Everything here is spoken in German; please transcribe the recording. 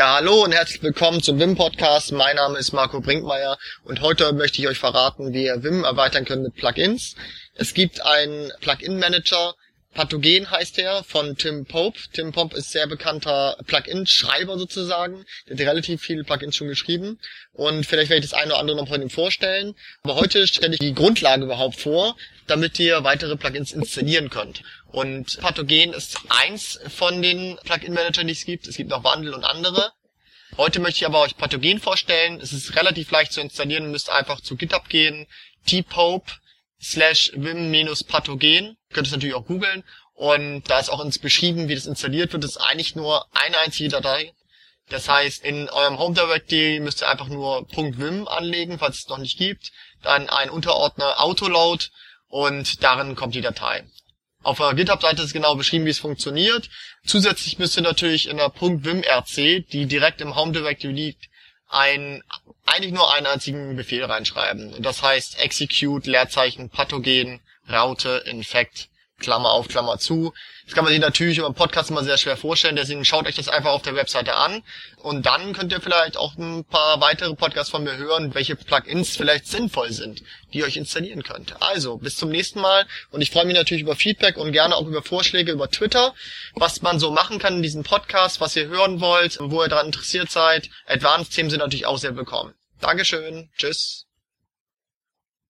Ja, hallo und herzlich willkommen zum Wim Podcast. Mein Name ist Marco Brinkmeier und heute möchte ich euch verraten, wie ihr Wim erweitern könnt mit Plugins. Es gibt einen Plugin Manager, Pathogen heißt er, von Tim Pope. Tim Pope ist sehr bekannter Plugin-Schreiber sozusagen. Der hat relativ viele Plugins schon geschrieben. Und vielleicht werde ich das eine oder andere noch von ihm vorstellen. Aber heute stelle ich die Grundlage überhaupt vor, damit ihr weitere Plugins installieren könnt. Und Pathogen ist eins von den Plugin-Managern, die es gibt. Es gibt noch Wandel und andere. Heute möchte ich aber euch Pathogen vorstellen. Es ist relativ leicht zu installieren. Ihr müsst einfach zu GitHub gehen, tpope slash vim-pathogen. Könnt es natürlich auch googeln. Und da ist auch uns beschrieben, wie das installiert wird. Das ist eigentlich nur eine einzige Datei. Das heißt, in eurem Home Directory müsst ihr einfach nur .vim anlegen, falls es noch nicht gibt. Dann ein Unterordner Autoload und darin kommt die Datei. Auf der GitHub-Seite ist genau beschrieben, wie es funktioniert. Zusätzlich müsst ihr natürlich in der .vimrc, die direkt im Home Directory liegt, ein, eigentlich nur einen einzigen Befehl reinschreiben. Das heißt execute Leerzeichen Pathogen Raute Infekt Klammer auf, Klammer zu. Das kann man sich natürlich über Podcast immer sehr schwer vorstellen, deswegen schaut euch das einfach auf der Webseite an und dann könnt ihr vielleicht auch ein paar weitere Podcasts von mir hören, welche Plugins vielleicht sinnvoll sind, die ihr euch installieren könnt. Also, bis zum nächsten Mal und ich freue mich natürlich über Feedback und gerne auch über Vorschläge über Twitter, was man so machen kann in diesem Podcast, was ihr hören wollt, wo ihr daran interessiert seid. Advanced-Themen sind natürlich auch sehr willkommen. Dankeschön. Tschüss.